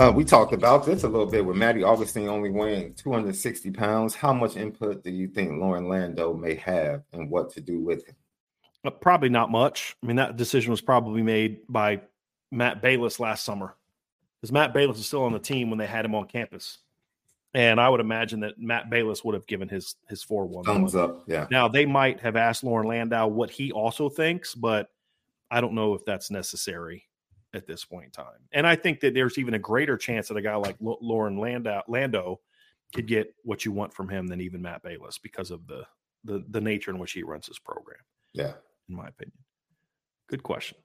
Uh, we talked about this a little bit with Matty Augustine only weighing 260 pounds. How much input do you think Loren Landow may have and what to do with him? Uh, probably not much. I mean, that decision was probably made by Matt Balis last summer because Matt Balis was still on the team when they had him on campus. And I would imagine that Matt Balis would have given his his four one thumbs up. Yeah. Now they might have asked Loren Landow what he also thinks, but I don't know if that's necessary at this point in time. And I think that there's even a greater chance that a guy like L- Loren Landow, Lando could get what you want from him than even Matt Balis because of the, the the nature in which he runs his program. Yeah, in my opinion. Good question.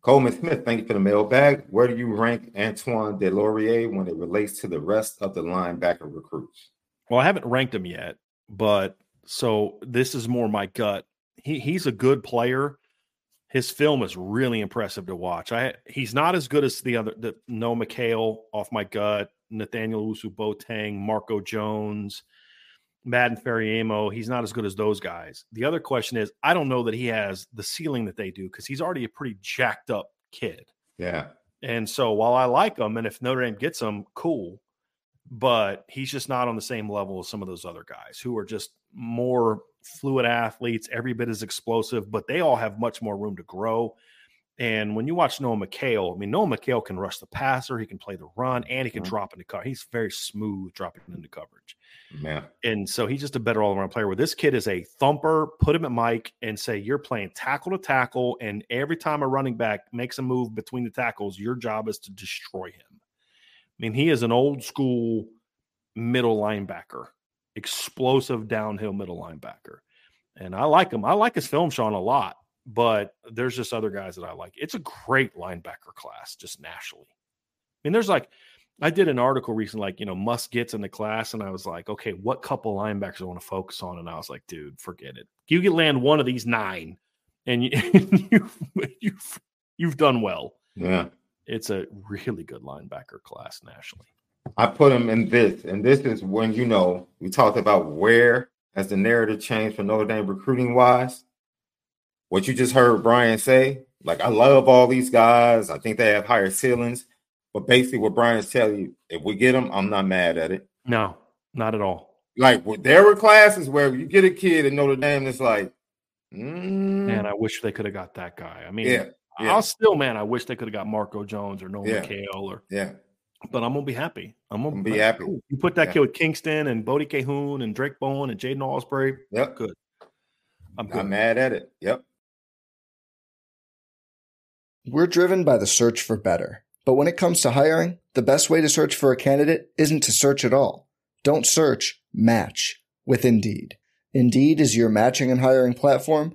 Coleman Smith, thank you for the mailbag. Where do you rank Antoine Delorier when it relates to the rest of the linebacker recruits? Well, I haven't ranked him yet, but so this is more my gut. He he's a good player his film is really impressive to watch. I he's not as good as the other the Noah McHale off my gut, Nathaniel Owusu Boateng, Marco Jones, Madden Faraimo. He's not as good as those guys. The other question is, I don't know that he has the ceiling that they do because he's already a pretty jacked up kid. Yeah. And so while I like him, and if Notre Dame gets him, cool. But he's just not on the same level as some of those other guys who are just more fluid athletes, every bit as explosive, but they all have much more room to grow. And when you watch Noah McHale, I mean, Noah McHale can rush the passer, he can play the run, and he can mm-hmm. drop into cover. He's very smooth dropping into coverage. Man. And so he's just a better all around player. Where this kid is a thumper, put him at Mike and say, You're playing tackle to tackle. And every time a running back makes a move between the tackles, your job is to destroy him. I mean, he is an old school middle linebacker explosive downhill middle linebacker. And I like him. I like his film, Sean, a lot, but there's just other guys that I like. It's a great linebacker class just nationally. I mean, there's like, I did an article recently, like, you know, must gets in the class. And I was like, okay, what couple linebackers I want to focus on? And I was like, dude, forget it. You can land one of these nine and you, you've, you've, you've done well. Yeah. It's a really good linebacker class nationally. I put him in this, and this is when you know we talked about where has the narrative changed for Notre Dame recruiting wise. What you just heard Brian say, like I love all these guys. I think they have higher ceilings, but basically what Brian's telling you, if we get them, I'm not mad at it. No, not at all. Like there were classes where you get a kid in Notre Dame that's like, mm. man, I wish they could have got that guy. I mean, yeah, yeah. I'll still, man, I wish they could have got Marco Jones or Noah yeah. McHale or yeah but I'm gonna be happy. I'm gonna, I'm gonna be happy. Cool. You put that yeah. kid with Kyngstonn and Bodie Kahoun and Drayk Bowen and Jaiden Ausberry. Yep, good. I'm good. I'm mad at it. Yep. We're driven by the search for better, but when it comes to hiring, the best way to search for a candidate isn't to search at all. Don't search. Match with Indeed. Indeed is your matching and hiring platform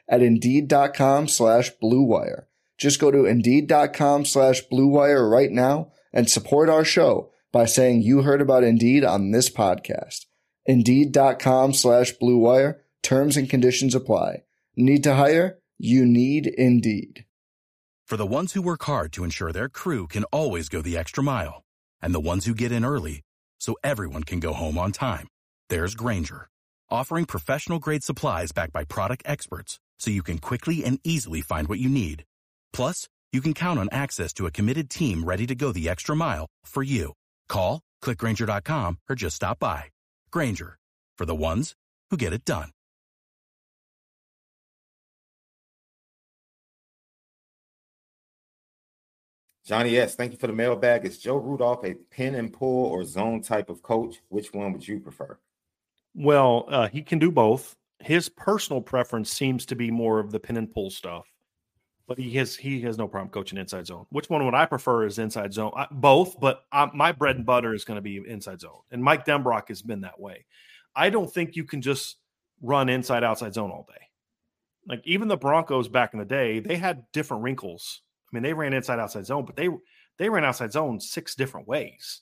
at Indeed.com slash BlueWire. Just go to Indeed.com slash BlueWire right now and support our show by saying you heard about Indeed on this podcast. Indeed.com slash BlueWire. Terms and conditions apply. Need to hire? You need Indeed. For the ones who work hard to ensure their crew can always go the extra mile, and the ones who get in early so everyone can go home on time, there's Grainger, offering professional grade supplies backed by product experts so you can quickly and easily find what you need. Plus, you can count on access to a committed team ready to go the extra mile for you. Call, clickgrainger.com, or just stop by. Grainger, for the ones who get it done. Johnny S., thank you for the mailbag. Is Joe Rudolph a pin and pull or zone type of coach? Which one would you prefer? Well, uh, he can do both. His personal preference seems to be more of the pin and pull stuff, but he has he has no problem coaching inside zone. Which one would I prefer is inside zone? I, both, but I, my bread and butter is going to be inside zone, and Mike Denbrock has been that way. I don't think you can just run inside outside zone all day. Like even the Broncos back in the day, they had different wrinkles I mean, they ran inside outside zone, but they they ran outside zone six different ways.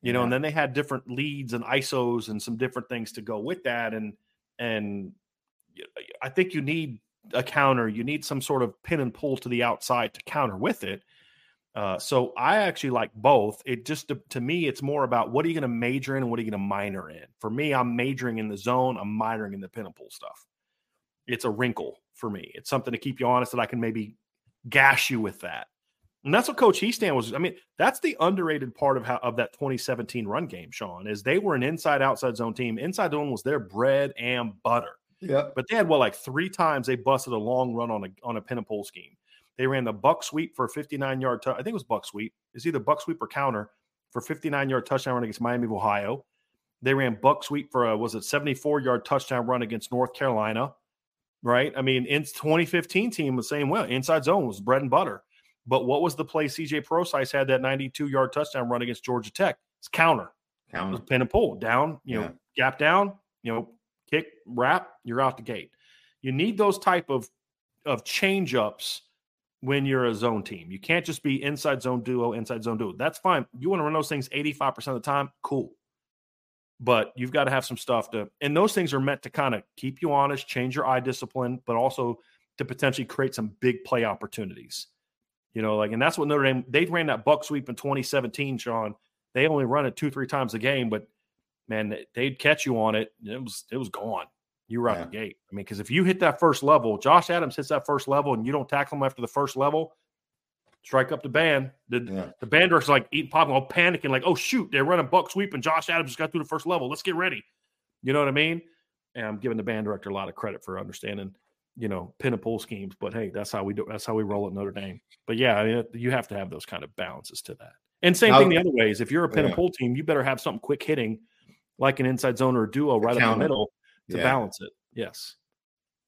You know, and then they had different leads and ISOs and some different things to go with that. And and I think you need a counter. You need some sort of pin and pull to the outside to counter with it. Uh, so I actually like both. It just to, to me, it's more about what are you going to major in and what are you going to minor in. For me, I'm majoring in the zone. I'm minoring in the pin and pull stuff. It's a wrinkle for me. It's something to keep you honest that I can maybe gash you with that. And that's what Coach Hiestand was. I mean, that's the underrated part of how of that 2017 run game, Sean, is they were an inside outside zone team. Inside zone was their bread and butter. Yeah. But they had well, like three times they busted a long run on a on a pin and pull scheme. They ran the buck sweep for a 59 yard. T- I think it was buck sweep. It's either buck sweep or counter for 59 yard touchdown run against Miami of Ohio. They ran buck sweep for a was it 74 yard touchdown run against North Carolina right? I mean, in 2015 team was same well, inside zone was bread and butter. But what was the play CJ Prosise had that 92 yard touchdown run against Georgia Tech? It's counter. Counter. Pin and pull down, you Yeah. know, gap down, you know, kick, wrap, you're out the gate. You need those type of of change ups when you're a zone team. You can't just be inside zone duo, inside zone duo. That's fine. You want to run those things 85% of the time, cool but you've got to have some stuff to and those things are meant to kind of keep you honest change your eye discipline but also to potentially create some big play opportunities you know like and that's what notre dame they ran that buck sweep in 2017 sean they only run it two three times a game but man they'd catch you on it it was it was gone you were out Yeah. the gate i mean because if you hit that first level josh adams hits that first level and you don't tackle him after the first level strike up the band the, Yeah. the band director's like eating popcorn, all panicking, like, oh shoot, they're running buck sweep and Josh Adams just got through the first level. Let's get ready. You know what I mean? And I'm giving the band director a lot of credit for understanding, you know, pin and pull schemes. But hey, that's how we do that's how we roll at Notre Dame. But yeah, I mean, you have to have those kind of balances to that. And same How- thing the other ways. If you're a pin Yeah. and pull team, you better have something quick hitting, like an inside zone or a duo right in the middle to Yeah. balance it. Yes.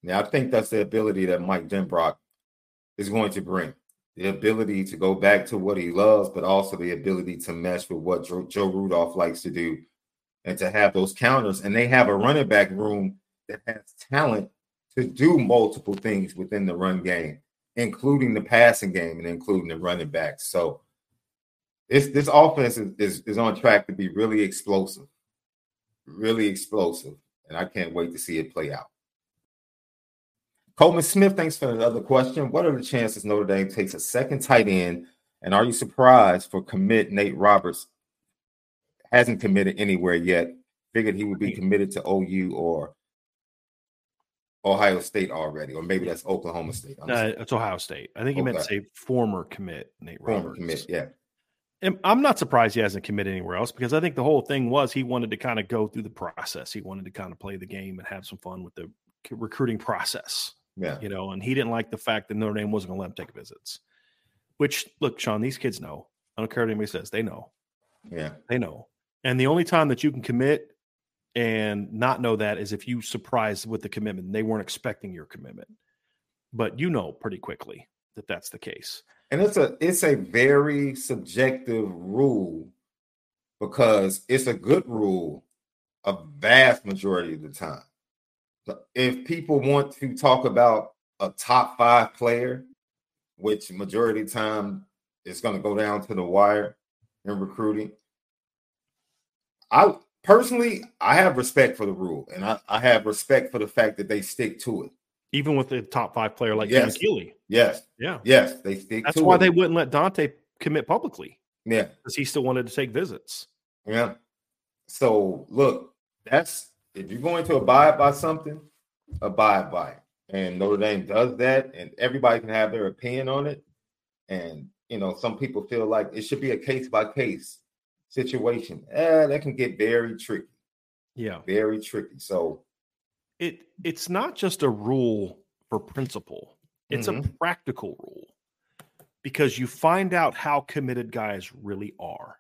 Yeah, I think that's the ability that Mike Denbrock is going to bring. The ability to go back to what he loves, but also the ability to mesh with what Joe, Joe Rudolph likes to do and to have those counters. And they have a running back room that has talent to do multiple things within the run game, including the passing game and including the running backs. So this this offense is, is, is on track to be really explosive, really explosive. And I can't wait to see it play out. Coleman Smith, thanks for another question. What are the chances Notre Dame takes a second tight end? And are you surprised for commit Nate Roberts hasn't committed anywhere yet? Figured he would be committed to OU or Ohio State already, or maybe that's Oklahoma State. I'm it's Ohio State. I think he meant to say former commit, Nate Former commit, yeah. And I'm not surprised he hasn't committed anywhere else because I think the whole thing was he wanted to kind of go through the process. He wanted to kind of play the game and have some fun with the recruiting process, Yeah. you know. And he didn't like the fact that Notre Dame wasn't going to let him take visits. Which, look, Sean, these kids know. I don't care what anybody says; they know. Yeah. They know. And the only time that you can commit and not know that is if you surprised with the commitment. They weren't expecting your commitment, but you know pretty quickly. that that's the case. And it's a it's a very subjective rule because it's a good rule a vast majority of the time. If people want to talk about a top five player, which majority of time is going to go down to the wire in recruiting, I personally I have respect for the rule and I, I have respect for the fact that they stick to it. Even with the top five player like yes. Keeley. Yes. Yeah. Yes. They stick That's why it. they wouldn't let Dante commit publicly. Yeah. Because he still wanted to take visits. Yeah. So look, that's if you're going to abide by something, abide by it. And Notre Dame does that, and everybody can have their opinion on it. And you know, some people feel like it should be a case by case situation. Eh, that can get very tricky. Yeah. Very tricky. So it it's not just a rule for principle. It's Mhm. a practical rule because you find out how committed guys really are.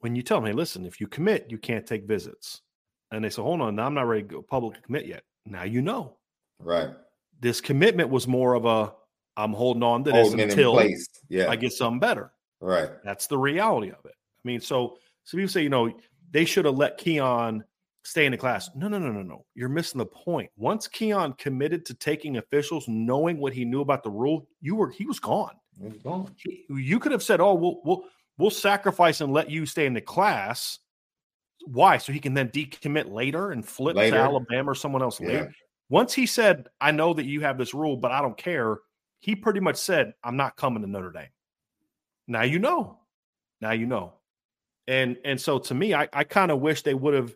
When you tell them, hey, listen, if you commit, you can't take visits. And they say, hold on, now I'm not ready to go public commit yet. Now you know. right. This commitment was more of a I'm holding on to this Holding until. I get something better. right. That's the reality of it. I mean, so so people say, you know, they should have let Keon stay in the class. No, no, no, no, no. You're missing the point. Once Keon committed to taking officials, knowing what he knew about the rule, you were he was gone. It's gone. You could have said, "Oh, we'll we'll we'll sacrifice and let you stay in the class." Why? So he can then decommit later and flip Later. to Alabama or someone else Yeah. later. Once he said, "I know that you have this rule, but I don't care," he pretty much said, "I'm not coming to Notre Dame." Now you know. Now you know. And and so to me, I, I kind of wish they would have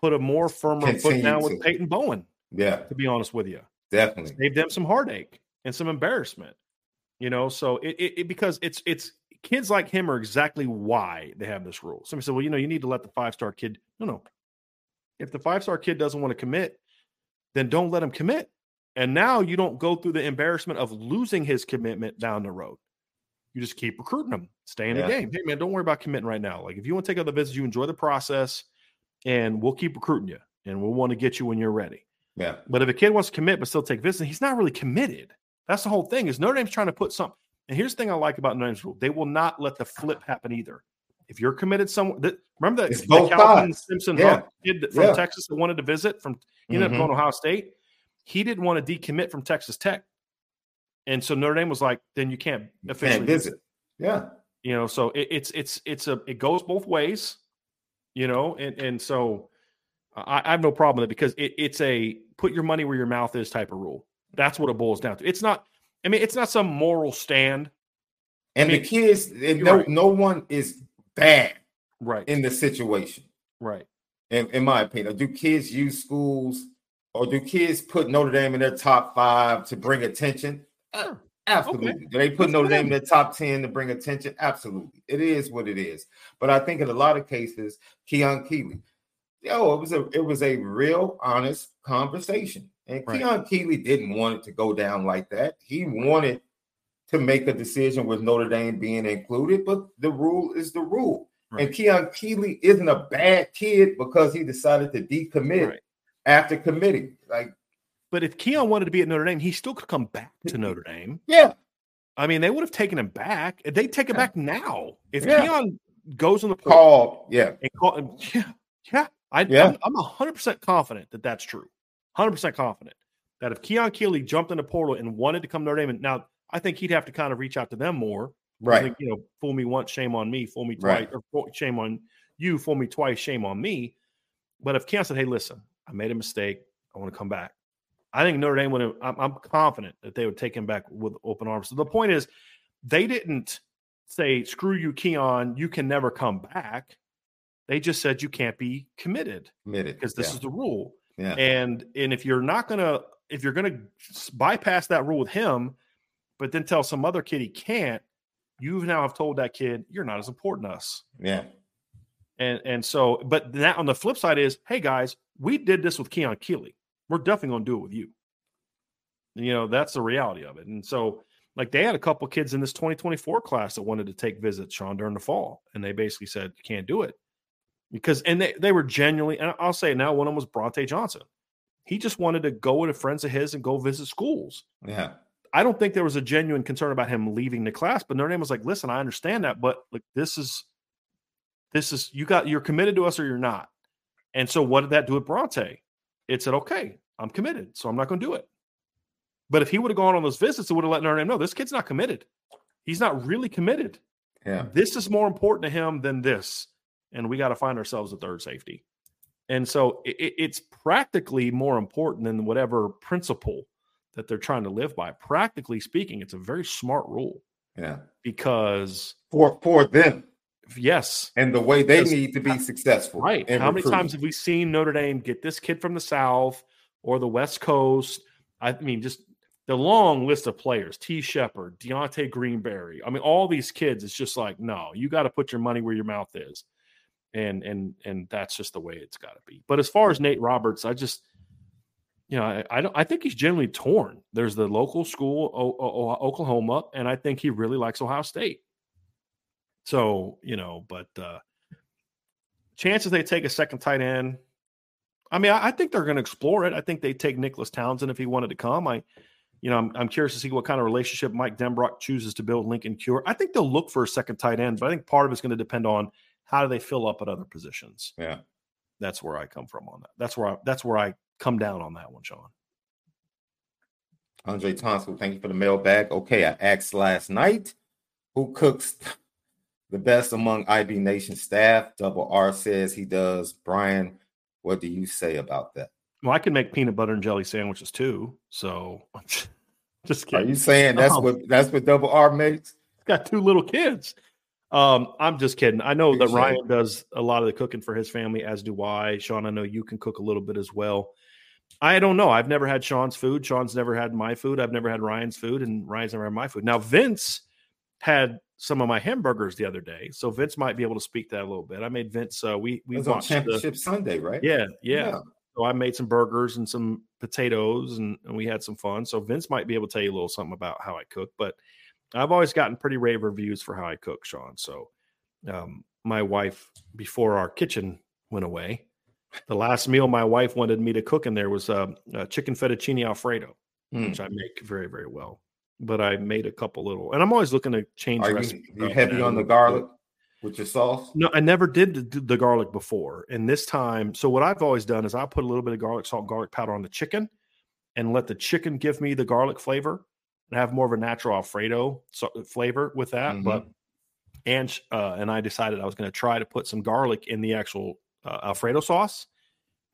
put a more firmer foot Continue down with. Peyton Bowen. Yeah. To be honest with you, Definitely. save them some heartache and some embarrassment. You know, so it, it, it because it's it's kids like him are exactly why they have this rule. Somebody said, well, you know, you need to let the five star kid. No, no. If the five star kid doesn't want to commit, then don't let him commit. And now you don't go through the embarrassment of losing his commitment down the road. You just keep recruiting them, stay in Yeah. the game. Hey man, don't worry about committing right now. Like if you want to take other visits, you enjoy the process, and we'll keep recruiting you, and we'll want to get you when you're ready. Yeah. But if a kid wants to commit but still take visits, he's not really committed. That's the whole thing. Is Notre Dame's trying to put some. And here's the thing I like about Notre Dame's rule: they will not let the flip happen either. If you're committed, someone that remember that Calvin sides. Simpson Yeah. Kid from Yeah. Texas that wanted to visit from he ended up going to mm-hmm. Ohio State. He didn't want to decommit from Texas Tech, and so Notre Dame was like, "Then you can't You officially Can't visit. Yeah. you know so it, it's it's it's a it goes both ways you know and and so i, I have no problem with it because it, it's a put your money where your mouth is type of rule that's what it boils down to it's not i mean it's not some moral stand And I mean, the kids, and no, right. no one is bad right in the situation. right in, in my opinion. Do kids use schools or do kids put Notre Dame in their top five to bring attention? Uh, absolutely. Okay. Do they put Notre Dame in the top 10 to bring attention? Absolutely. It is what it is. But I think in a lot of cases, Keon Keeley, yo, it was a it was a real honest conversation. And Right. Keon Keeley didn't want it to go down like that. He wanted to make a decision with Notre Dame being included, but the rule is the rule. And Keon Keeley isn't a bad kid because he decided to decommit Right. after committing. Like, but if keon wanted to be at notre dame he still could come back to mm-hmm. notre dame yeah, i mean they would have taken him back they'd take him back now if Yeah. keon goes in the call, yeah, and call yeah yeah I, Yeah. I'm, I'm 100% confident that that's true 100% confident that if Keon Keeley jumped in the portal and wanted to come to Notre Dame, and now I think he'd have to kind of reach out to them more. Right, think, you know, fool me once, shame on me. Fool me twice, Right. or shame on you. Fool me twice, shame on me. But if Keon said, "Hey, listen, I made a mistake. I want to come back," I think Notre Dame would. Have, I'm, I'm confident that they would take him back with open arms. So the point is, they didn't say, "Screw you, Keon. You can never come back." They just said you can't be committed committed because this yeah. is the rule. yeah, And and if you're not gonna if you're gonna bypass that rule with him, but then tell some other kid he can't, you now have told that kid you're not as important to us. yeah, And and so, but that on the flip side is, hey guys, we did this with Keon Keeley. We're definitely gonna do it with you. You know, that's the reality of it. And so, like they had a couple kids in this 2024 class that wanted to take visits, Sean, during the fall, and they basically said you can't do it because, and they they were genuinely, and I'll say it now, one of them was Bronte Johnson. He just wanted to go with friends of his and go visit schools. yeah, I don't think there was a genuine concern about him leaving the class, but Notre Dame was like, listen, I understand that, but like this is this is you got you're committed to us or you're not. And so what did that do with Bronte? It said, okay, I'm committed, so I'm not going to do it. But if he would have gone on those visits, it would have let Notre Dame know this kid's not committed. He's not really committed. Yeah. This is more important to him than this. And we got to find ourselves a third safety. And so it, it's practically more important than whatever principle that they're trying to live by. Practically speaking, it's a very smart rule. Yeah. Because for for them. Yes. And the way they need to be successful. Right. How many times have we seen Notre Dame get this kid from the South or the West Coast? I mean, just the long list of players, T. Shepard, Deontay Greenberry. I mean, all these kids, it's just like, no, you got to put your money where your mouth is. And and and that's just the way it's got to be. But as far as Nate Roberts, I just you know, I, I, don't. I think he's generally torn. There's the local school, o- o- Oklahoma, and I think he really likes Ohio State. So you know, but uh chances they take a second tight end. I mean, I, I think they're going to explore it. I think they take Nicholas Townsend if he wanted to come. I, you know, I'm, I'm curious to see what kind of relationship Mike Denbrock chooses to build Lincoln Cure. I think they'll look for a second tight end, but I think part of it's going to depend on how do they fill up at other positions. Yeah, that's where I come from on that. That's where I, that's where I come down on that one, Sean. Andre Tonsil, thank you for the mailbag. Okay, I asked last night who cooks the best among IB Nation staff. Double R says he does. Brian, what do you say about that? Well, I can make peanut butter and jelly sandwiches too. So just kidding. Are you saying that's oh. what that's what double R makes? Got two little kids. Um, I'm just kidding. I know that Ryan does a lot of the cooking for his family, as do I. Sean, I know you can cook a little bit as well. I don't know. I've never had Sean's food. Sean's never had my food. I've never had Ryan's food, and Ryan's never had my food. Now, Vince had some of my hamburgers the other day, so Vince might be able to speak that a little bit. I made Vince. Uh, we we watched on Championship the, Sunday, right? Yeah, yeah, yeah, So I made some burgers and some potatoes, and, and we had some fun. So Vince might be able to tell you a little something about how I cook. But I've always gotten pretty rave reviews for how I cook, Sean. So um, my wife, before our kitchen went away, the last meal my wife wanted me to cook in there was uh, chicken fettuccine alfredo, mm. which I make very very well but I made a couple little, and I'm always looking to change. Are you, you heavy on the garlic with your sauce? No, I never did the, the, garlic before, and this time, so what I've always done is I put a little bit of garlic salt, garlic powder on the chicken, and let the chicken give me the garlic flavor, and have more of a natural Alfredo flavor with that. Mm-hmm. But and uh, and I decided I was going to try to put some garlic in the actual uh, Alfredo sauce,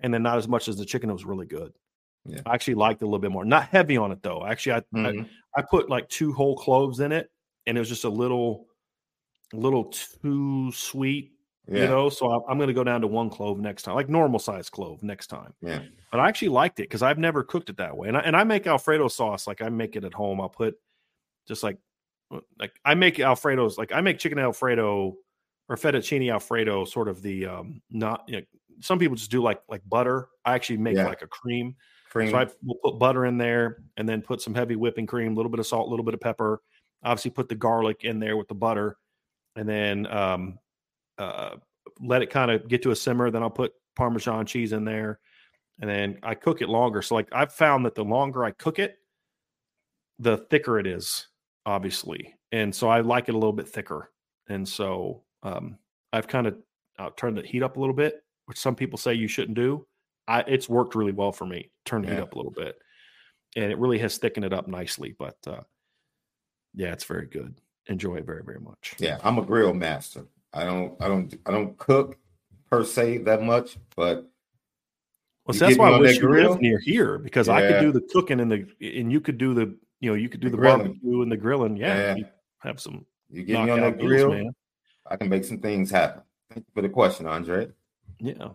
and then not as much as the chicken. It was really good. Yeah. I actually liked it a little bit more. Not heavy on it though. Actually, I, mm-hmm. I, I put like two whole cloves in it, and it was just a little, a little too sweet. Yeah. You know, so I, am going to go down to one clove next time, like normal size clove next time. Yeah. But I actually liked it because I've never cooked it that way, and I, and I make Alfredo sauce like I make it at home. I'll put just like uh, like I make Alfredo's like I make chicken Alfredo or fettuccine Alfredo, sort of the um not you know, some people just do like like butter. I actually make yeah. like a cream. Cream. So I will put butter in there and then put some heavy whipping cream, a little bit of salt, a little bit of pepper. Obviously, put the garlic in there with the butter, and then um, uh, let it kind of get to a simmer. Then I'll put Parmesan cheese in there, and then I cook it longer. So, like I've found that the longer I cook it, the thicker it is, obviously, and so I like it a little bit thicker. And so um, I've kind of uh, turned the heat up a little bit, which some people say you shouldn't do. I, it's worked really well for me. Turn the yeah. heat up a little bit, and it really has thickened it up nicely. But uh, yeah, it's very good. Enjoy it very very much. Yeah, I'm a grill master. I don't I don't I don't cook per se that much, but well, so that's why I wish you lived near here because yeah. I could do the cooking and the and you could do the you know you could do the, the barbecue and the grilling. Yeah, yeah. have some. You get me on that grill, man. I can make some things happen. Thank you for the question, Andre. Yeah,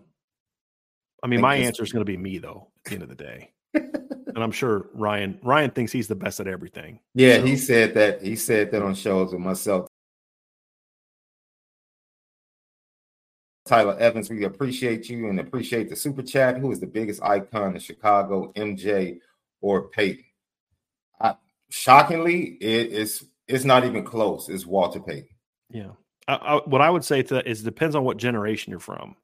I mean, my answer is going to be me though. At the end of the day, and I'm sure Ryan Ryan thinks he's the best at everything. Yeah, so. he said that. He said that on shows with myself. Tyler Evans, we appreciate you and appreciate the super chat. Who is the biggest icon in Chicago, MJ or Payton? I, shockingly, it is it's not even close. It's Walter Payton. Yeah. I, I, what I would say to that is depends on what generation you're from.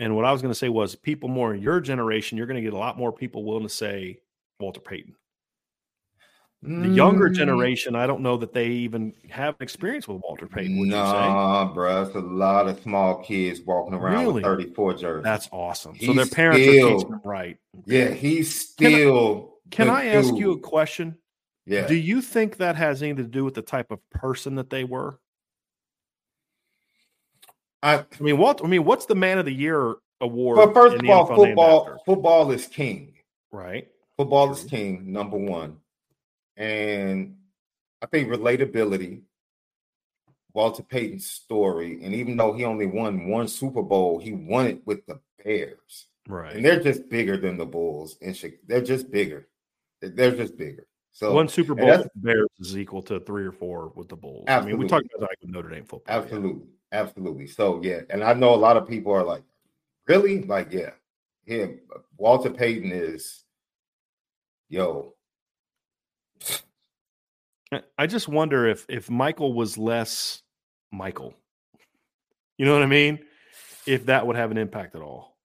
And what I was going to say was people more in your generation, you're going to get a lot more people willing to say Walter Payton. The younger Mm, generation, I don't know that they even have experience with Walter Payton. Would you say? Nah, bro. It's a lot of small kids walking around Really? with 34 jerseys. That's awesome. So their parents are still- teaching them right. yeah, he's Can I- still. Can I ask you a question? Yeah. Do you think that has anything to do with the type of person that they were? I, I mean, what? I mean, what's the Man of the Year award? but first of all, NFL football football is king. right? Football is king, number one. And I think relatability, Walter Payton's story, and even though he only won one Super Bowl, he won it with the Bears. Right? And they're just bigger than the Bulls. And they're just bigger. They're just bigger. So One Super Bowl with the Bears is equal to three or four with the Bulls. I mean, we talked about that with Notre Dame football. yeah. Absolutely. So yeah, and I know a lot of people are like, really? Like, yeah. Yeah. Walter Payton is yo. I- just wonder if if Michael was less Michael. You know what I mean? If that would have an impact at all.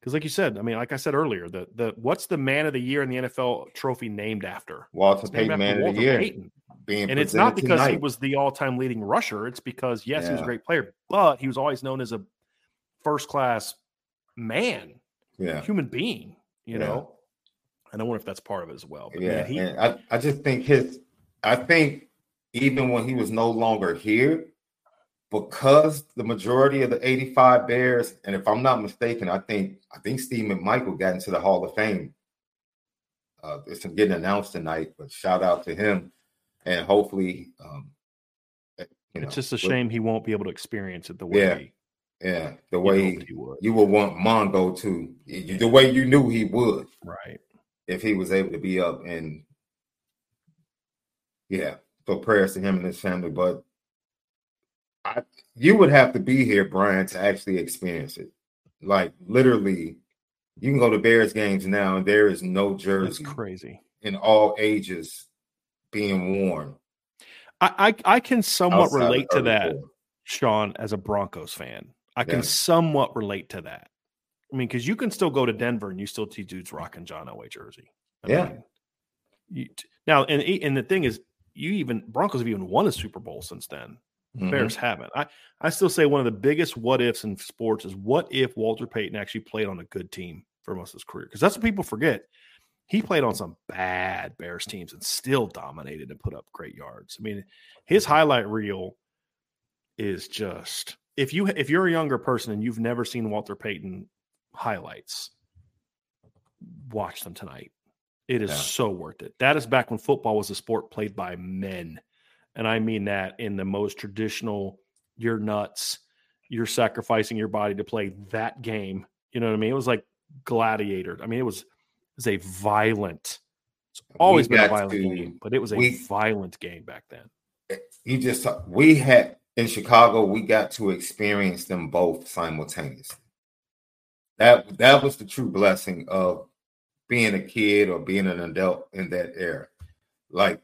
Because like you said, I mean, like I said earlier, the the what's the man of the year in the NFL trophy named after? Walter It's Payton Man of the Year. Payton. Being And it's not because he was the all-time leading rusher. It's because yes, he was a great player, but he was always known as a first-class man, yeah. human being. You Yeah. know, and I wonder if that's part of it as well. But Yeah. man, he, I, I just think his I think even when he was no longer here, because the majority of the 85 Bears, and if I'm not mistaken, I think I think Steve McMichael got into the Hall of Fame. Uh, it's getting announced tonight, but shout out to him, and hopefully, um, eh, you know, it's just a shame he won't be able to experience it the way Yeah, Yeah, the you way hoped he would. you would want Mongo to, the way you knew he would Right. if he was able to be up and yeah so prayers to him and his family but i you would have to be here brian to actually experience it like literally you can go to bears games now and there is no It's jersey crazy. in all ages being worn I, I I can somewhat relate to that, 34. Sean, as a Broncos fan. I can Yeah. somewhat relate to that. I mean, because you can still go to Denver and you still see dudes rocking John Elway jersey. I Yeah. mean, you, now, and and the thing is, you even Broncos have even won a Super Bowl since then. Mhm. Bears haven't. I I still say one of the biggest what ifs in sports is what if Walter Payton actually played on a good team for most of his career? Because that's what people forget. He played on some bad Bears teams and still dominated and put up great yards. I mean, his highlight reel is just if you if you're a younger person and you've never seen Walter Payton highlights, watch them tonight. It is Yeah. so worth it. That is back when football was a sport played by men. And I mean that in the most traditional, you're nuts, you're sacrificing your body to play that game. You know what I mean? It was like gladiator. I mean, it was was a violent, it's uh, always We been a violent to- game, but it was a we- violent game back then. Eh, you just we had in Chicago, we got to experience them both simultaneously. That that was the true blessing of being a kid or being an adult in that era. Like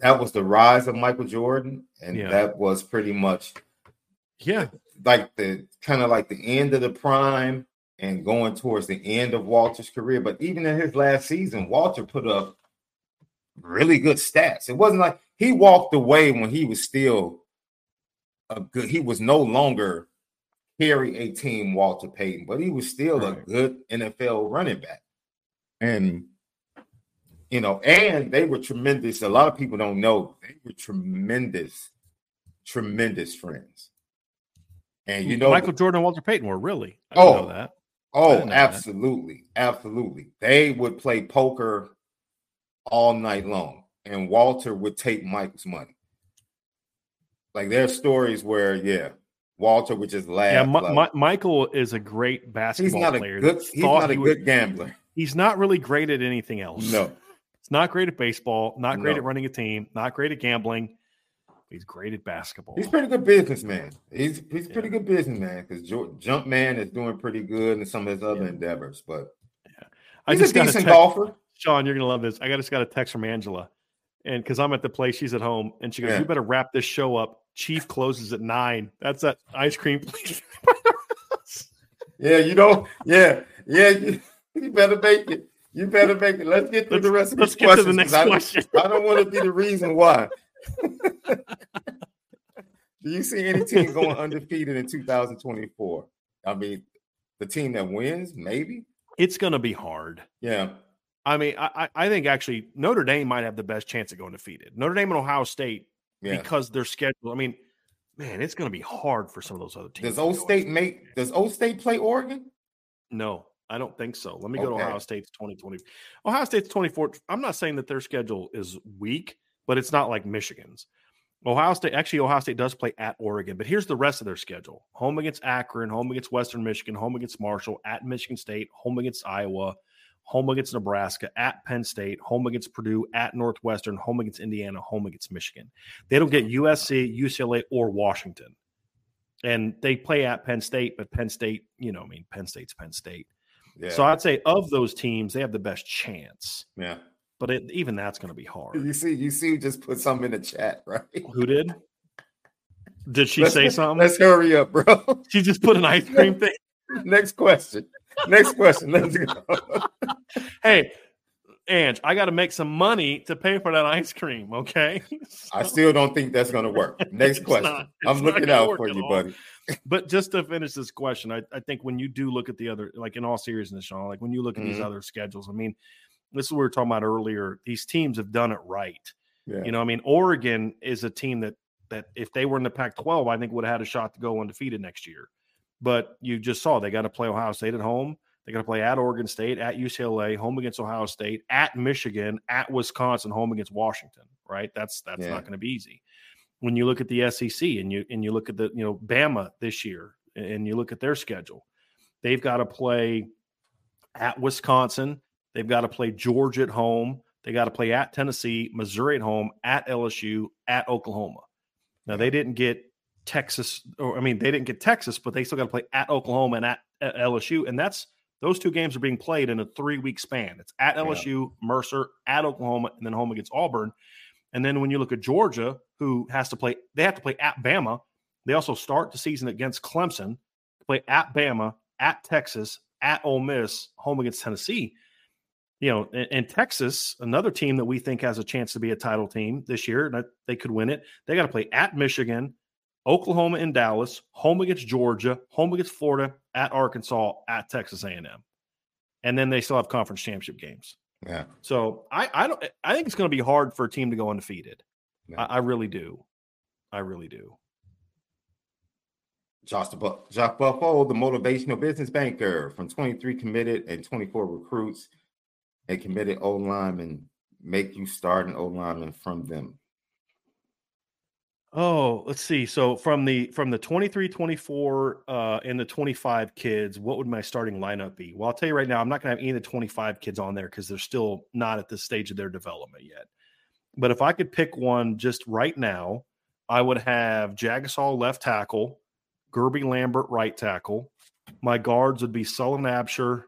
that was the rise of Michael Jordan, and Yeah. that was pretty much Yeah. like the kind of like the end of the prime and going towards the end of Walter's career. But even in his last season, Walter put up really good stats. It wasn't like he walked away when he was still a good, he was no longer carry a team Walter Payton, but he was still a good NFL running back. And you know, and they were tremendous. A lot of people don't know they were tremendous, tremendous friends. And you know, Michael Jordan and Walter Payton were really. I Oh, know that. Oh, didn't that. absolutely. Absolutely. They would play poker all night long, and Walter would take Mike's money. Like there are stories where, yeah, Walter would just laugh. Yeah, like- Mi- Michael is a great basketball he's not a player. good. He's not a he would- good gambler. He's not really great at anything else. No, He's not great at baseball, not great No. at running a team, not great at gambling. He's great at basketball. he's pretty good businessman. He's he's Yeah. pretty good businessman because Jumpman is doing pretty good in some of his other Yeah. endeavors. But I he's just a a decent text, golfer. Sean, you're gonna love this. I just got a text from Angela, and because I'm at the place, she's at home, and she goes, Yeah. "You better wrap this show up. Chief closes at nine. That's that ice cream place." Yeah, you know, yeah, yeah, you, you better make it. You better make it. Let's get through Let's- the rest of let's these get to the next I, question. I don't want to be the reason why. Do you see any team going undefeated in 2024? I mean, the team that wins, maybe. It's going to be hard. Yeah, I mean, I, I think actually Notre Dame might have the best chance of going defeated. Notre Dame and Ohio State yeah. because their schedule. I mean, man, it's going to be hard for some of those other teams. Does to O go State make? Does O State play Oregon? No, I don't think so. Let me go to Ohio State's 2020. Ohio State's 24. I'm not saying that their schedule is weak, but it's not like Michigan's. Ohio State, actually, Ohio State does play at Oregon, but here's the rest of their schedule home against Akron, home against Western Michigan, home against Marshall, at Michigan State, home against Iowa, home against Nebraska, at Penn State, home against Purdue, at Northwestern, home against Indiana, home against Michigan. They don't get USC, UCLA, or Washington. And they play at Penn State, but Penn State, you know, I mean, Penn State's Penn State. Yeah, So I'd say of those teams, they have the best chance. yeah. But it, even that's going to be hard. You see, you see, just put something in the chat, right? Who did? Did she Let's- say something? Let's hurry up, bro. She just put an ice cream thing. Next question. Next question. Let's go. Hey, Ange, I got to make some money to pay for that ice cream. Okay. I still don't think that's going to work. Next question. not- I'm looking out for you, all. buddy. but just to finish this question, I, I think when you do look at the other, like in all seriousness, Sean, like when you look at these Mhm. other schedules, I mean, this is what we were talking about earlier. These teams have done it right. Yeah. You know, I mean, Oregon is a team that that if they were in the Pac-12, I think would have had a shot to go undefeated next year. But you just saw they got to play Ohio State at home. They got to play at Oregon State, at UCLA, home against Ohio State, at Michigan, at Wisconsin, home against Washington. Right? That's that's Yeah. not going to be easy. When you look at the SEC and you and you look at the you know Bama this year and you look at their schedule, they've got to play at Wisconsin. They've got to play Georgia at home. They got to play at Tennessee, Missouri at home, at LSU, at Oklahoma. Now they didn't get Texas, or I mean, they didn't get Texas, but they still got to play at Oklahoma and at, at LSU, and that's those two games are being played in a three week span. It's at Yeah. LSU, Mercer, at Oklahoma, and then home against Auburn. And then when you look at Georgia, who has to play, they have to play at Bama. They also start the season against Clemson, play at Bama, at Texas, at Ole Miss, home against Tennessee. You know, and, and Texas, another team that we think has a chance to be a title team this year, and they could win it. They got to play at Michigan, Oklahoma, and Dallas, home against Georgia, home against Florida, at Arkansas, at Texas A&M, and then they still have conference championship games. Yeah. So I, I don't, I think it's going to be hard for a team to go undefeated. Yeah. I, I really do, I really do. Josh Jacques Buffo, the motivational business banker from 23 committed and 24 recruits, a committed O lineman, make you start an O lineman from them. Oh, let's see. So from the from the 23, 24, uh, and the 25 kids, what would my starting lineup be? Well, I'll tell you right now, I'm not gonna have any of the 25 kids on there because they're still not at the stage of their development yet. But if I could pick one just right now, I would have Jagusah left tackle, Guerby Lambert right tackle. My guards would be Sullivan Absher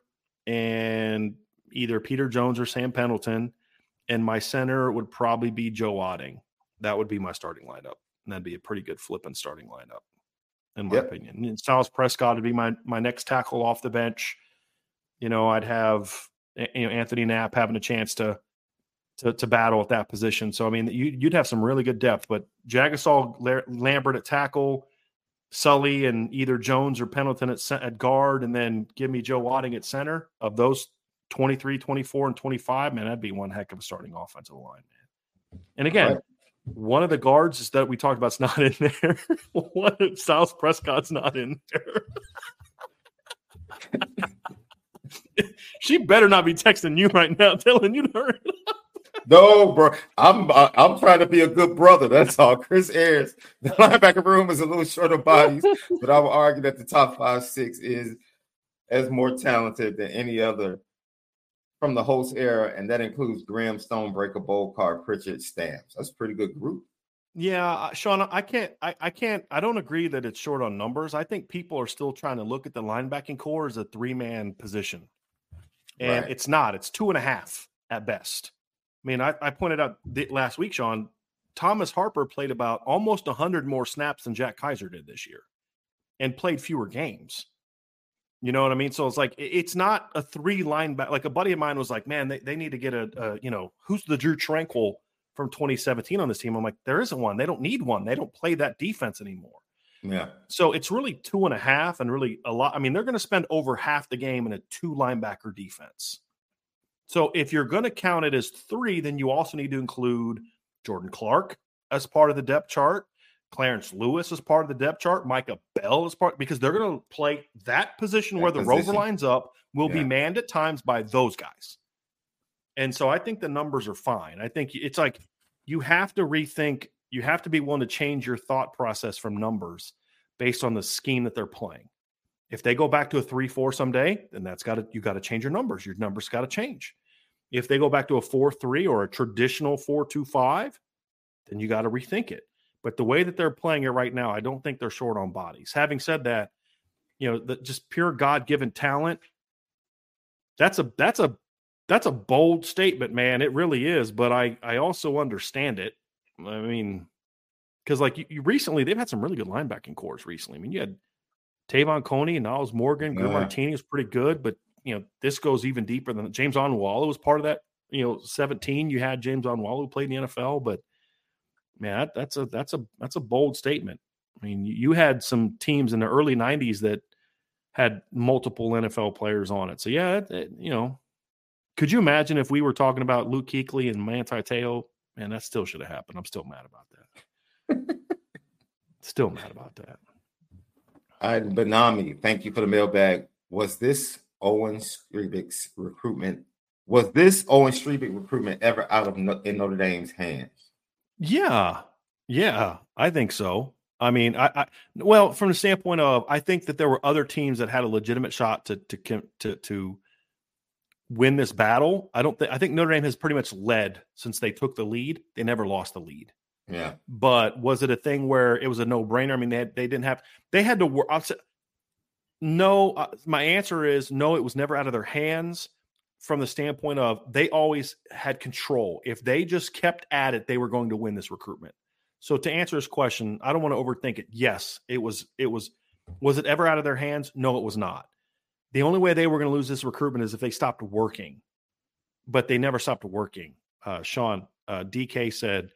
and either Peter Jones or Sam Pendleton. And my center would probably be Joe Otting. That would be my starting lineup. And that'd be a pretty good flipping starting lineup, in my Yep. opinion. And Styles Prescott would be my my next tackle off the bench. You know, I'd have you know Anthony Knapp having a chance to to, to battle at that position. So I mean, you, you'd have some really good depth. But Jagusah, Lambert at tackle, Sully and either Jones or Pendleton at, at guard, and then give me Joe Otting at center. Of those 23, 24, and 25, man, that'd be one heck of a starting offensive line, man. And again, Right. one of the guards that we talked about is not in there. one of Styles Prescott's not in there. she better not be texting you right now, telling you to hurry. up. No, bro. I'm I'm trying to be a good brother. That's all. Chris Ayers, the linebacker room is a little short of bodies, but I would argue that the top five six is as more talented than any other from the Holtz era, and that includes Graham, Stonebreaker, Bolcar, Pritchard, Stamps. That's a pretty good group. Yeah, uh, Sean, I can't, I, I can't, I don't agree that it's short on numbers. I think people are still trying to look at the linebacking core as a three man position, and Right. it's not. It's two and a half at best. I mean, I, I pointed out th- last week, Sean, Thomas Harper played about almost 100 more snaps than Jack Kiser did this year and played fewer games. You know what I mean? So it's like it's not a three line back. Like a buddy of mine was like, "Man, they, they need to get a, a you know who's the Drue Tranquill from 2017 on this team?" I'm like, "There isn't one. They don't need one. They don't play that defense anymore." Yeah. So it's really two and a half, and really a lot. I mean, they're going to spend over half the game in a two linebacker defense. So if you're going to count it as three, then you also need to include Jordan Clark as part of the depth chart. Clarence Lewis is part of the depth chart. Micah Bell is part because they're going to play that position That where the position. rover lines up will be manned at times by those guys. And so I think the numbers are fine. I think it's like you have to rethink, you have to be willing to change your thought process from numbers based on the scheme that they're playing. If they go back to a 3-4 someday, then that's got to you got to change your numbers. Your numbers got to change. If they go back to a 4-3 or a traditional 4-2-5, then you got to rethink it. But the way that they're playing it right now, I don't think they're short on bodies. Having said that, you know, the, just pure God-given talent. That's a that's a that's a bold statement, man. It really is. But I I also understand it. I mean, because like you, you recently, they've had some really good linebacking cores recently. I mean, you had Te'von Coney, and Nyles Morgan, Good Yeah. Martini was pretty good, but you know, this goes even deeper than James Onwualu was part of that. You know, 17, you had James Onwualu who played in the NFL, but man, that, that's a that's a that's a bold statement. I mean, you, you had some teams in the early 90s that had multiple NFL players on it. So yeah, it, it- you know, could you imagine if we were talking about Luke Kuechly and Manti Te'o? Man, that still should have happened. I'm still mad about that. still mad about that. All right, Benami, thank you for the mailbag. Was this Owen Strebig's recruitment? Was this Owen Strebig recruitment ever out of No- in Notre Dame's hands? Yeah, yeah, I think so. I mean, I, I well, from the standpoint of, I think that there were other teams that had a legitimate shot to to to to win this battle. I don't think I think Notre Dame has pretty much led since they took the lead. They never lost the lead. Yeah, But was it a thing where it was a no brainer? I mean, they had, they didn't have they had to work. I'll say, no, uh, my answer is no. It was never out of their hands. From the standpoint of they always had control. If they just kept at it, they were going to win this recruitment. So to answer this question, I don't want to overthink it. Yes, it was. It was. Was it ever out of their hands? No, it was not. The only way they were going to lose this recruitment is if they stopped working, but they never stopped working. Uh, Sean uh, DK said,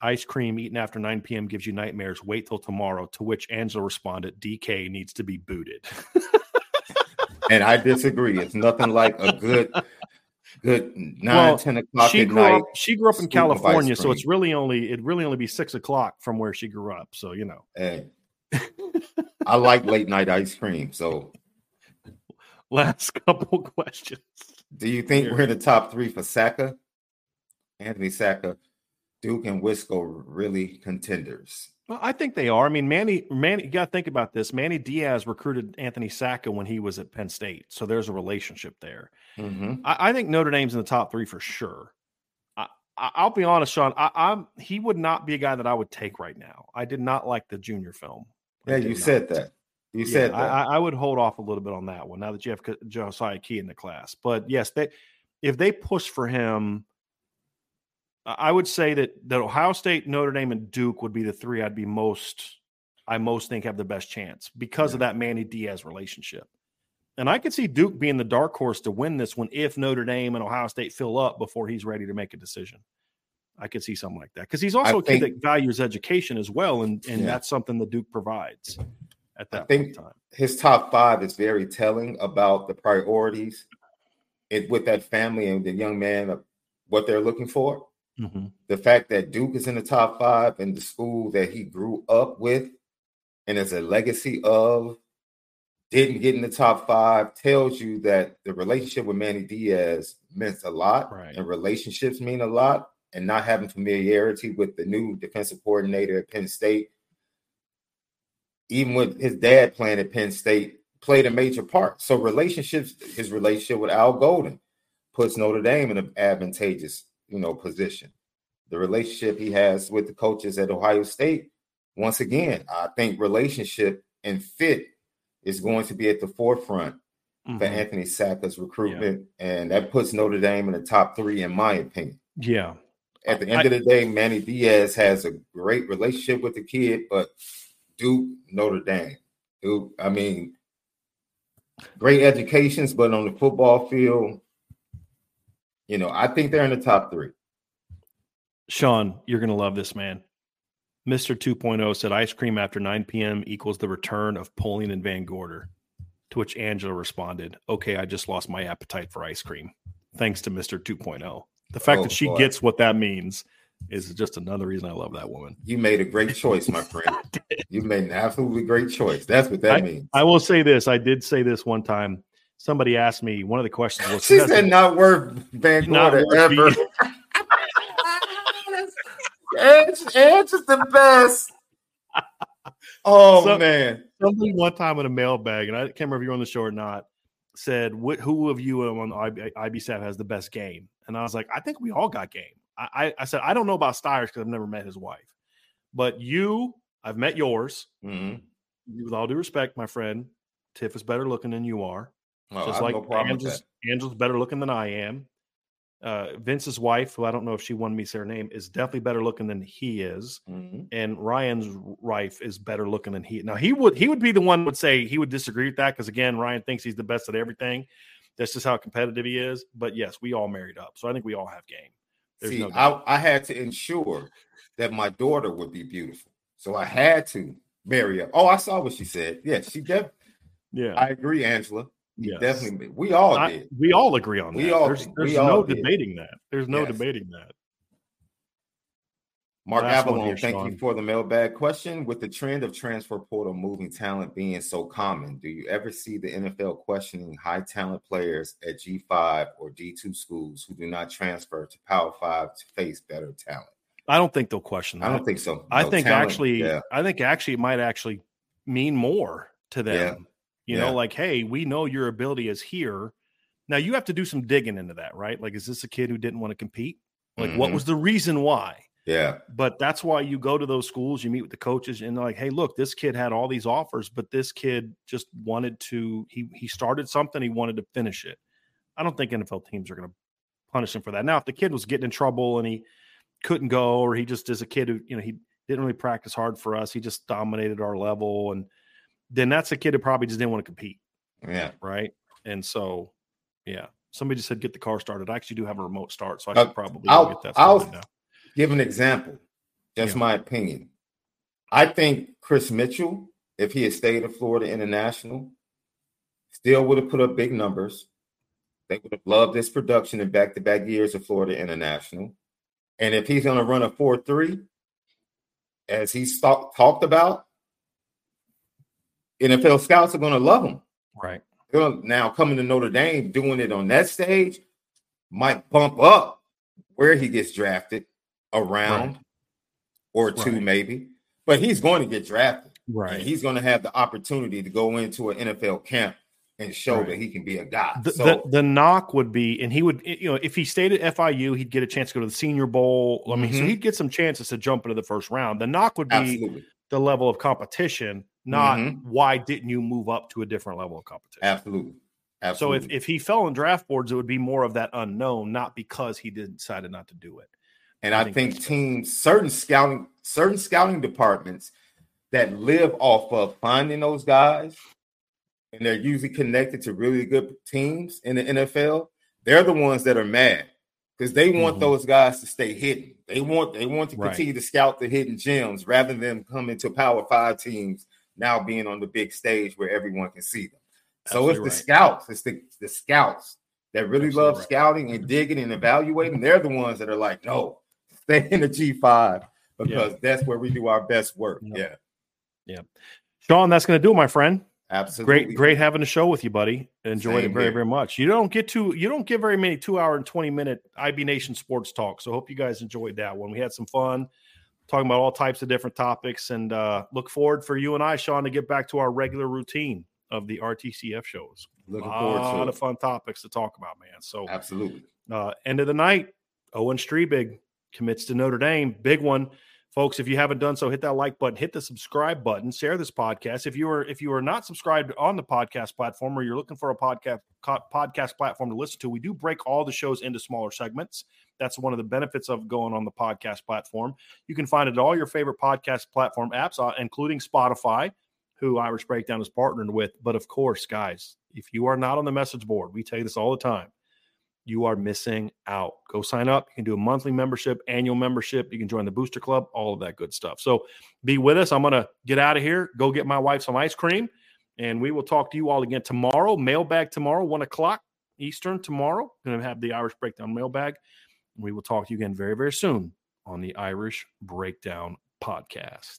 "Ice cream eaten after 9 p.m. gives you nightmares. Wait till tomorrow." To which Angela responded, "DK needs to be booted." and I disagree. It's nothing like a good, good nine, Well, 10 o'clock she at grew night. up. She grew up in scoop of ice California, so it's really only it really only be six o'clock from where she grew up. So you know. Hey, I like late night ice cream. So, Last couple questions. do you think we're in the top three for Sacca, Anthony Sacca, Duke, and Wisco really contenders? Well, I think they are. I mean, Manny, Manny, you got to think about this. Manny Diaz recruited Anthony Sacca when he was at Penn State, so there's a relationship there. hmm I, I think Notre Dame's in the top three for sure. I, I, I'll be honest, Sean. I, I'm he would not be a guy that I would take right now. I did not like the junior film. I Yeah, you not. said that. You Yeah, said that. I, I I would hold off a little bit on that one now that you have Josiah Key in the class. But yes, they if they push for him, I I would say that that Ohio State, Notre Dame, and Duke would be the three I'd be most I most think have the best chance because of that Manny Diaz relationship. And I could see Duke being the dark horse to win this one if Notre Dame and Ohio State fill up before he's ready to make a decision. I could see something like that because he's also a kid think- that values education as well, and and Yeah. that's something that Duke provides at that I think- time. His top five is very telling about the priorities it, with that family and the young man of what they're looking for. Mhm. the fact that Duke is in the top five and the school that he grew up with and is a legacy of didn't get in the top five tells you that the relationship with Manny Diaz meant a lot Right. and relationships mean a lot and not having familiarity with the new defensive coordinator at Penn State even with his dad playing at Penn State played a major part so relationships his relationship with Al Golden puts Notre Dame in an advantageous you know position the relationship he has with the coaches at Ohio State. Once again, I think relationship and fit is going to be at the forefront for Mhm. Anthony Sacca's recruitment, and that puts Notre Dame in the top three, in my opinion. Yeah. At the I- end of the day, Manny Diaz has a great relationship with the kid, but Duke, Notre Dame, Duke. I mean, great educations, but on the football field, you know, I think they're in the top three. Sean, you're going to love this man. Mr. 2.0 said ice cream after 9 p.m. equals the return of Polian and VanGorder. To which Angela responded, Okay, I just lost my appetite for ice cream. Thanks to Mr. 2.0. The fact Oh, that she boy. gets what that means is just another reason I love that woman. You made a great choice, my friend. you made an absolutely great choice. That's what that means. I will say this. I did say this one time. Somebody asked me, one of the questions was, She "Who said not worth Van Not Gorder ever. Edge, Edge is the best. Oh So- man. somebody one time in a mailbag, and I can't remember if you were on the show or not, said, "Wh- "Who of you on IB, IB staff has the best game?" And I was like, "I think we all got game." I, I, I said, "I don't know about Styers because I've never met his wife, but you, I've met yours. Mhm. With all due respect, my friend, Tiff is better looking than you are. I just like no Angela's, better looking than I am. Uh, Vince's wife, who I don't know if she wanted me to say her name, is definitely better looking than he is." Mhm. and Ryan's wife is better looking than he. Now he would he would be the one would say he would disagree with that because again Ryan thinks he's the best at everything. That's just how competitive he is. But yes, we all married up, so I think we all have game. There's See, no. I, I had to ensure that my daughter would be beautiful. So I had to marry her. Oh, I saw what she said. Yes, she def- yeah, I agree, Angela. Yes. Definitely. We all I- did. we all agree on We that. all there's there's no did. debating that. There's no Yes. debating that. Mark Last Avalon, here, thank Sean. you for the mailbag question. With the trend of transfer portal moving talent being so common, do you ever see the NFL questioning high talent players at G5 or D2 schools who do not transfer to Power 5 to face better talent? I don't think they'll question that. I don't think so. I think talent, actually, yeah. I think actually it might actually mean more to them. Yeah. You Yeah. know, like, hey, we know your ability is here. Now you have to do some digging into that, right? Like, is this a kid who didn't want to compete? Like, what Mhm. was the reason why? Yeah. But that's why you go to those schools, you meet with the coaches, and they're like, hey, look, this kid had all these offers, but this kid just wanted to, he he started something, he wanted to finish it. I don't think NFL teams are going to punish him for that. Now, if the kid was getting in trouble and he couldn't go, or he just is a kid who, you know, he didn't really practice hard for us, he just dominated our level, and then that's a kid who probably just didn't want to compete, Yeah. right? And so, yeah. Somebody just said get the car started. I actually do have a remote start, so I Uh, should probably I'll- get that I'll- now. Give an example. Just Yeah. my opinion. I think Chris Mitchell, if he had stayed at Florida International, still would have put up big numbers. They would have loved this production in back to back years of Florida International. And if he's going to run a 4 3, as he's talk- talked about, NFL scouts are going to love him. Right. Now, coming to Notre Dame, doing it on that stage might bump up where he gets drafted around Right. or two, Right. maybe. But he's going to get drafted. Right. And he's going to have the opportunity to go into an NFL camp and show Right. that he can be a guy. The, so, the the knock would be, and he would, you know, if he stayed at FIU, he'd get a chance to go to the Senior Bowl. I mean, so Mhm. he'd get some chances to jump into the first round. The knock would be absolutely. the level of competition, not Mhm. why didn't you move up to a different level of competition. Absolutely. Absolutely. So if, if he fell in draft boards, it would be more of that unknown, not because he decided not to do it. And I I think think, teams, certain scouting, certain scouting departments that live off of finding those guys, and they're usually connected to really good teams in the NFL. They're the ones that are mad because they want Mhm. those guys to stay hidden. They want they want to Right. continue to scout the hidden gems rather than come into Power Five teams now being on the big stage where everyone can see them. So it's Absolutely the scouts, it's the, the scouts that really Absolutely love right. scouting and digging and evaluating. They're the ones that are like, no, stay in the G5 because that's where we do our best work. Yep. Yeah, Sean, that's going to do it, my friend. absolutely. Great, great having a show with you, buddy. Enjoyed Same it very, here. very much. You don't get to you don't get very many two hour and twenty minute IB Nation sports talk. So hope you guys enjoyed that one. We had some fun talking about all types of different topics, and uh, look forward for you and I, Sean, to get back to our regular routine of the RTCF shows. Looking a forward lot to of it. fun topics to talk about, man. So Absolutely. uh, end of the night, Owen Strebig commits to Notre Dame. Big one. Folks, if you haven't done so, hit that like button, hit the subscribe button, share this podcast. If you are if you are not subscribed on the podcast platform or you're looking for a podcast podcast platform to listen to, we do break all the shows into smaller segments. That's one of the benefits of going on the podcast platform. You can find it at all your favorite podcast platform apps, uh, including Spotify, who Irish Breakdown is partnered with. But of course, guys, If you are not on the message board, we tell you this all the time. You are missing out. Go sign up. You can do a monthly membership, annual membership. You can join the booster club, all of that good stuff. So be with us. I'm going to get out of here, go get my wife some ice cream, and we will talk to you all again tomorrow. Mailbag tomorrow, one o'clock Eastern tomorrow. Going to have the Irish Breakdown mailbag. We will talk to you again very, very soon on the Irish Breakdown podcast.